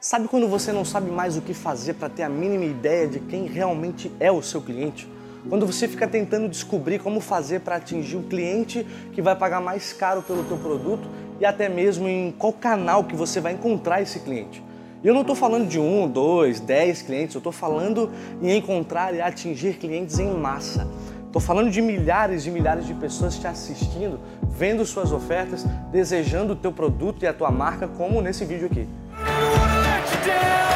Sabe quando você não sabe mais o que fazer para ter a mínima ideia de quem realmente é o seu cliente? Quando você fica tentando descobrir como fazer para atingir o cliente que vai pagar mais caro pelo teu produto e até mesmo em qual canal que você vai encontrar esse cliente. E eu não estou falando de um, dois, dez clientes, eu estou falando em encontrar e atingir clientes em massa. Estou falando de milhares e milhares de pessoas te assistindo, vendo suas ofertas, desejando o teu produto e a tua marca, como nesse vídeo aqui. É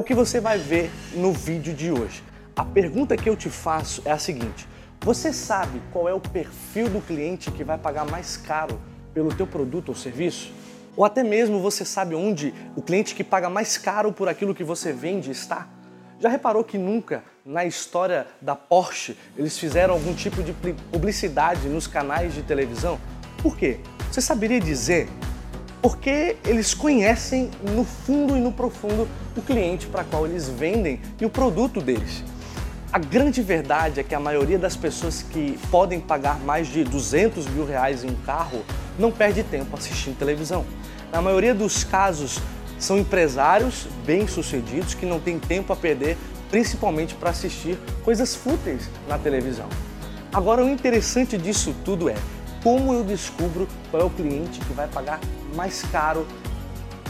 o que você vai ver no vídeo de hoje. A pergunta que eu te faço é a seguinte: você sabe qual é o perfil do cliente que vai pagar mais caro pelo teu produto ou serviço? Ou até mesmo você sabe onde o cliente que paga mais caro por aquilo que você vende está? Já reparou que nunca na história da Porsche eles fizeram algum tipo de publicidade nos canais de televisão? Por quê? Você saberia dizer porque eles conhecem no fundo e no profundo o cliente para qual eles vendem e o produto deles. A grande verdade é que a maioria das pessoas que podem pagar mais de 200 mil reais em um carro não perde tempo assistindo televisão. Na maioria dos casos, são empresários bem-sucedidos que não têm tempo a perder, principalmente para assistir coisas fúteis na televisão. Agora, o interessante disso tudo é como eu descubro qual é o cliente que vai pagar mais caro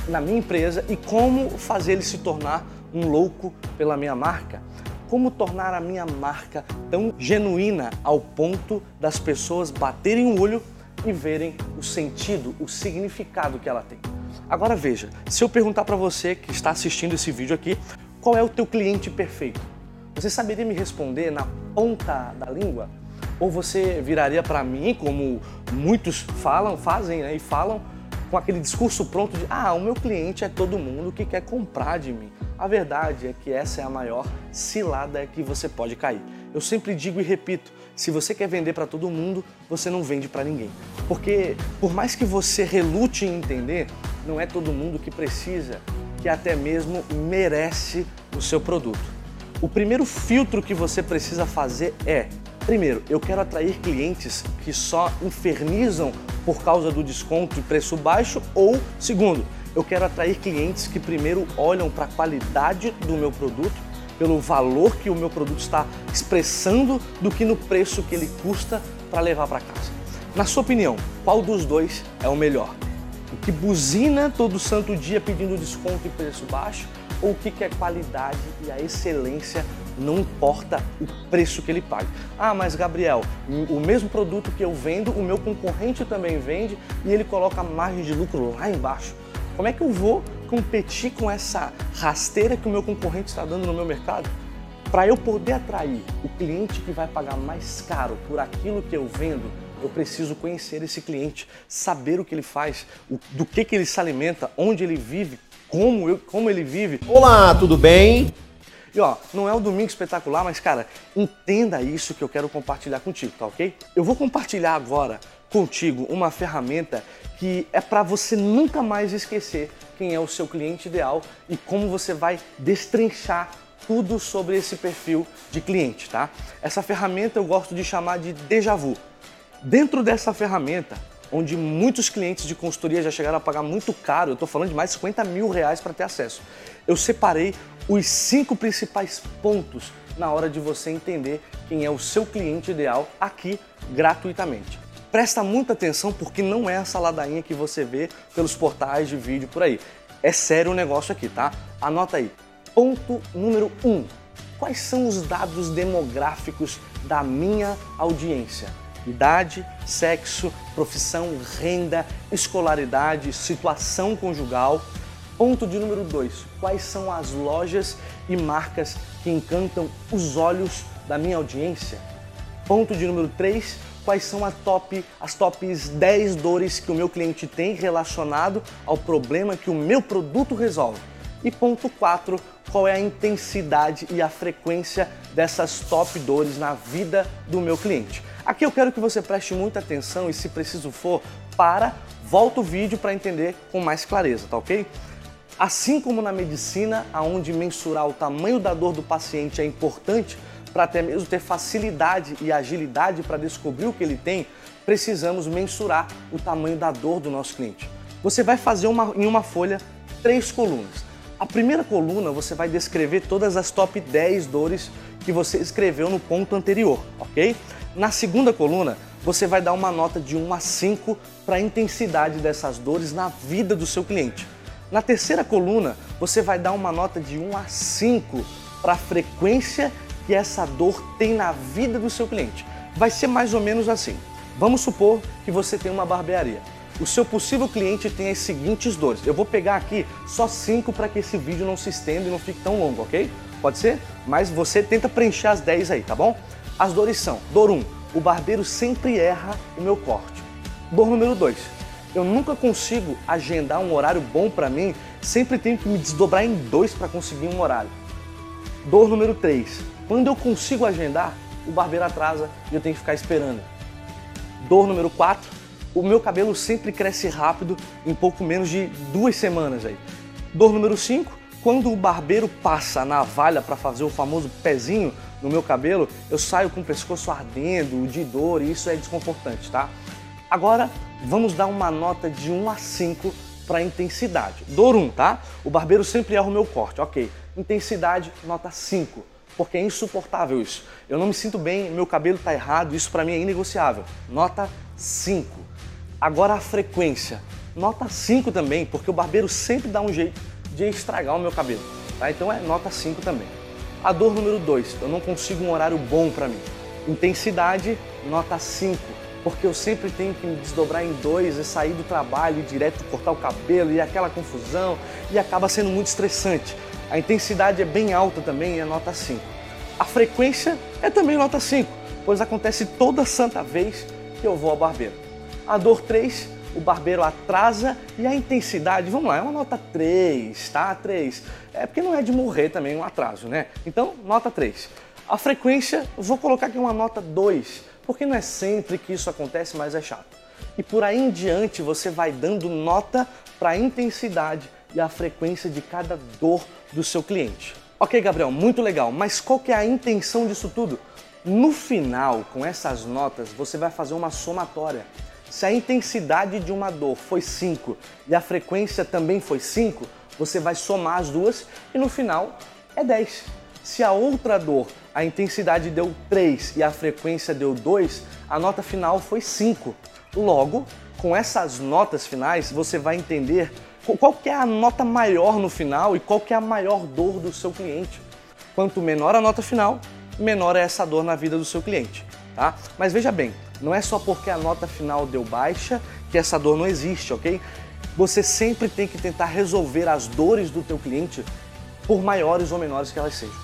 na minha empresa e como fazer ele se tornar um louco pela minha marca. Como tornar a minha marca tão genuína ao ponto das pessoas baterem o olho e verem o sentido, o significado que ela tem. Agora veja, se eu perguntar para você que está assistindo esse vídeo aqui, qual é o teu cliente perfeito? Você saberia me responder na ponta da língua? Ou você viraria para mim, como muitos falam, fazem né, e falam, com aquele discurso pronto de ah, o meu cliente é todo mundo que quer comprar de mim. A verdade é que essa é a maior cilada que você pode cair. Eu sempre digo e repito, se você quer vender para todo mundo, você não vende para ninguém. Porque por mais que você relute em entender, não é todo mundo que precisa, que até mesmo merece o seu produto. O primeiro filtro que você precisa fazer é Primeiro, eu quero atrair clientes que só infernizam por causa do desconto e preço baixo ou, segundo, eu quero atrair clientes que primeiro olham para a qualidade do meu produto, pelo valor que o meu produto está expressando do que no preço que ele custa para levar para casa. Na sua opinião, qual dos dois é o melhor? O que buzina todo santo dia pedindo desconto e preço baixo ou o que quer qualidade e a excelência não importa o preço que ele pague. Ah, mas Gabriel, o mesmo produto que eu vendo, o meu concorrente também vende e ele coloca a margem de lucro lá embaixo. Como é que eu vou competir com essa rasteira que o meu concorrente está dando no meu mercado? Para eu poder atrair o cliente que vai pagar mais caro por aquilo que eu vendo, eu preciso conhecer esse cliente, saber o que ele faz, do que, que ele se alimenta, onde ele vive, como, eu, como ele vive. Olá, tudo bem? E ó, não é um domingo espetacular, mas cara, entenda isso que eu quero compartilhar contigo, tá ok? Eu vou compartilhar agora contigo uma ferramenta que é para você nunca mais esquecer quem é o seu cliente ideal e como você vai destrinchar tudo sobre esse perfil de cliente, tá? Essa ferramenta eu gosto de chamar de déjà vu. Dentro dessa ferramenta, onde muitos clientes de consultoria já chegaram a pagar muito caro, eu estou falando de mais de 50 mil reais para ter acesso. Eu separei os cinco principais pontos na hora de você entender quem é o seu cliente ideal aqui gratuitamente. Presta muita atenção porque não é essa ladainha que você vê pelos portais de vídeo por aí. É sério o negócio aqui, tá? Anota aí. Ponto número 1. Um, quais são os dados demográficos da minha audiência? Idade, sexo, profissão, renda, escolaridade, situação conjugal. Ponto de número 2. Quais são as lojas e marcas que encantam os olhos da minha audiência? Ponto de número 3, quais são a top, as tops 10 dores que o meu cliente tem relacionado ao problema que o meu produto resolve. E ponto 4, qual é a intensidade e a frequência dessas top dores na vida do meu cliente. Aqui eu quero que você preste muita atenção e, se preciso for, para, volta o vídeo para entender com mais clareza, tá ok? Assim como na medicina, aonde mensurar o tamanho da dor do paciente é importante para até mesmo ter facilidade e agilidade para descobrir o que ele tem, precisamos mensurar o tamanho da dor do nosso cliente. Você vai fazer uma, em uma folha três colunas. A primeira coluna você vai descrever todas as top 10 dores que você escreveu no ponto anterior, ok? Na segunda coluna, você vai dar uma nota de 1 a 5 para a intensidade dessas dores na vida do seu cliente. Na terceira coluna, você vai dar uma nota de 1 a 5 para a frequência que essa dor tem na vida do seu cliente. Vai ser mais ou menos assim. Vamos supor que você tem uma barbearia o seu possível cliente tem as seguintes dores. Eu vou pegar aqui só cinco para que esse vídeo não se estenda e não fique tão longo, ok? Pode ser? Mas você tenta preencher as 10 aí, tá bom? As dores são: dor 1, um, o barbeiro sempre erra o meu corte. Dor número 2, eu nunca consigo agendar um horário bom para mim, sempre tenho que me desdobrar em dois para conseguir um horário. Dor número 3, quando eu consigo agendar, o barbeiro atrasa e eu tenho que ficar esperando. Dor número 4, o meu cabelo sempre cresce rápido em pouco menos de duas semanas aí. Dor número 5, quando o barbeiro passa a navalha para fazer o famoso pezinho no meu cabelo, eu saio com o pescoço ardendo, de dor, e isso é desconfortante, tá? Agora, vamos dar uma nota de 1 a 5 para intensidade. Dor 1, tá? O barbeiro sempre erra o meu corte, ok. Intensidade, nota 5, porque é insuportável isso. Eu não me sinto bem, meu cabelo está errado, isso para mim é inegociável. Nota 5. Agora a frequência. Nota 5 também, porque o barbeiro sempre dá um jeito de estragar o meu cabelo. Tá? Então é nota 5 também. A dor número 2, eu não consigo um horário bom para mim. Intensidade, nota 5, porque eu sempre tenho que me desdobrar em dois e sair do trabalho e direto cortar o cabelo e aquela confusão e acaba sendo muito estressante. A intensidade é bem alta também é nota 5. A frequência é também nota 5, pois acontece toda santa vez que eu vou ao barbeiro. A dor 3, o barbeiro atrasa e a intensidade, vamos lá, é uma nota 3, tá? 3. É porque não é de morrer também um atraso, né? Então, nota 3. A frequência, vou colocar aqui uma nota 2, porque não é sempre que isso acontece, mas é chato. E por aí em diante você vai dando nota para a intensidade e a frequência de cada dor do seu cliente. Ok, Gabriel, muito legal, mas qual que é a intenção disso tudo? No final, com essas notas, você vai fazer uma somatória. Se a intensidade de uma dor foi 5 e a frequência também foi 5, você vai somar as duas e no final é 10. Se a outra dor, a intensidade deu 3 e a frequência deu 2, a nota final foi 5. Logo, com essas notas finais, você vai entender qual que é a nota maior no final e qual que é a maior dor do seu cliente. Quanto menor a nota final, menor é essa dor na vida do seu cliente, tá? Mas veja bem, não é só porque a nota final deu baixa que essa dor não existe, ok? Você sempre tem que tentar resolver as dores do teu cliente, por maiores ou menores que elas sejam.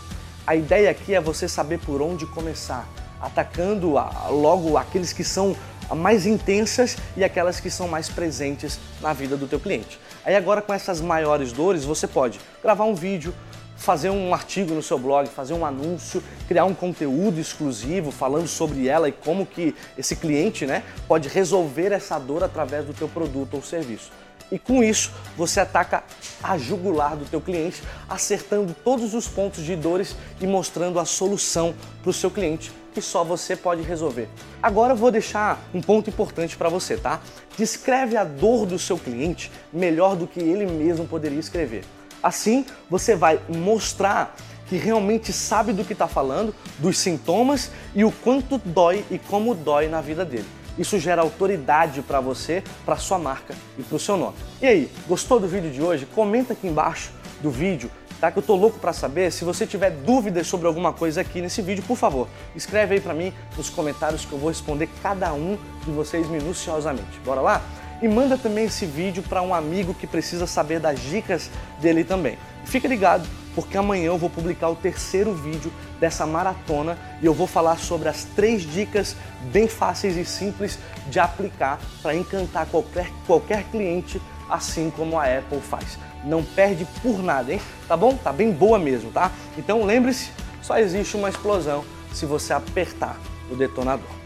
A ideia aqui é você saber por onde começar, atacando logo aqueles que são mais intensas e aquelas que são mais presentes na vida do teu cliente. Aí agora com essas maiores dores, você pode gravar um vídeo, fazer um artigo no seu blog, fazer um anúncio, criar um conteúdo exclusivo falando sobre ela e como que esse cliente né, pode resolver essa dor através do teu produto ou serviço. E com isso, você ataca a jugular do teu cliente, acertando todos os pontos de dores e mostrando a solução para o seu cliente, que só você pode resolver. Agora vou deixar um ponto importante para você, tá? Descreve a dor do seu cliente melhor do que ele mesmo poderia escrever. Assim, você vai mostrar que realmente sabe do que está falando, dos sintomas e o quanto dói e como dói na vida dele. Isso gera autoridade para você, para sua marca e para o seu nome. E aí, gostou do vídeo de hoje? Comenta aqui embaixo do vídeo, tá? Que eu tô louco para saber. Se você tiver dúvidas sobre alguma coisa aqui nesse vídeo, por favor, escreve aí para mim nos comentários que eu vou responder cada um de vocês minuciosamente. Bora lá? E manda também esse vídeo para um amigo que precisa saber das dicas dele também. Fica ligado porque amanhã eu vou publicar o terceiro vídeo dessa maratona e eu vou falar sobre as três dicas bem fáceis e simples de aplicar para encantar qualquer, qualquer cliente, assim como a Apple faz. Não perde por nada, hein? Tá bom? Tá bem boa mesmo, tá? Então lembre-se, só existe uma explosão se você apertar o detonador.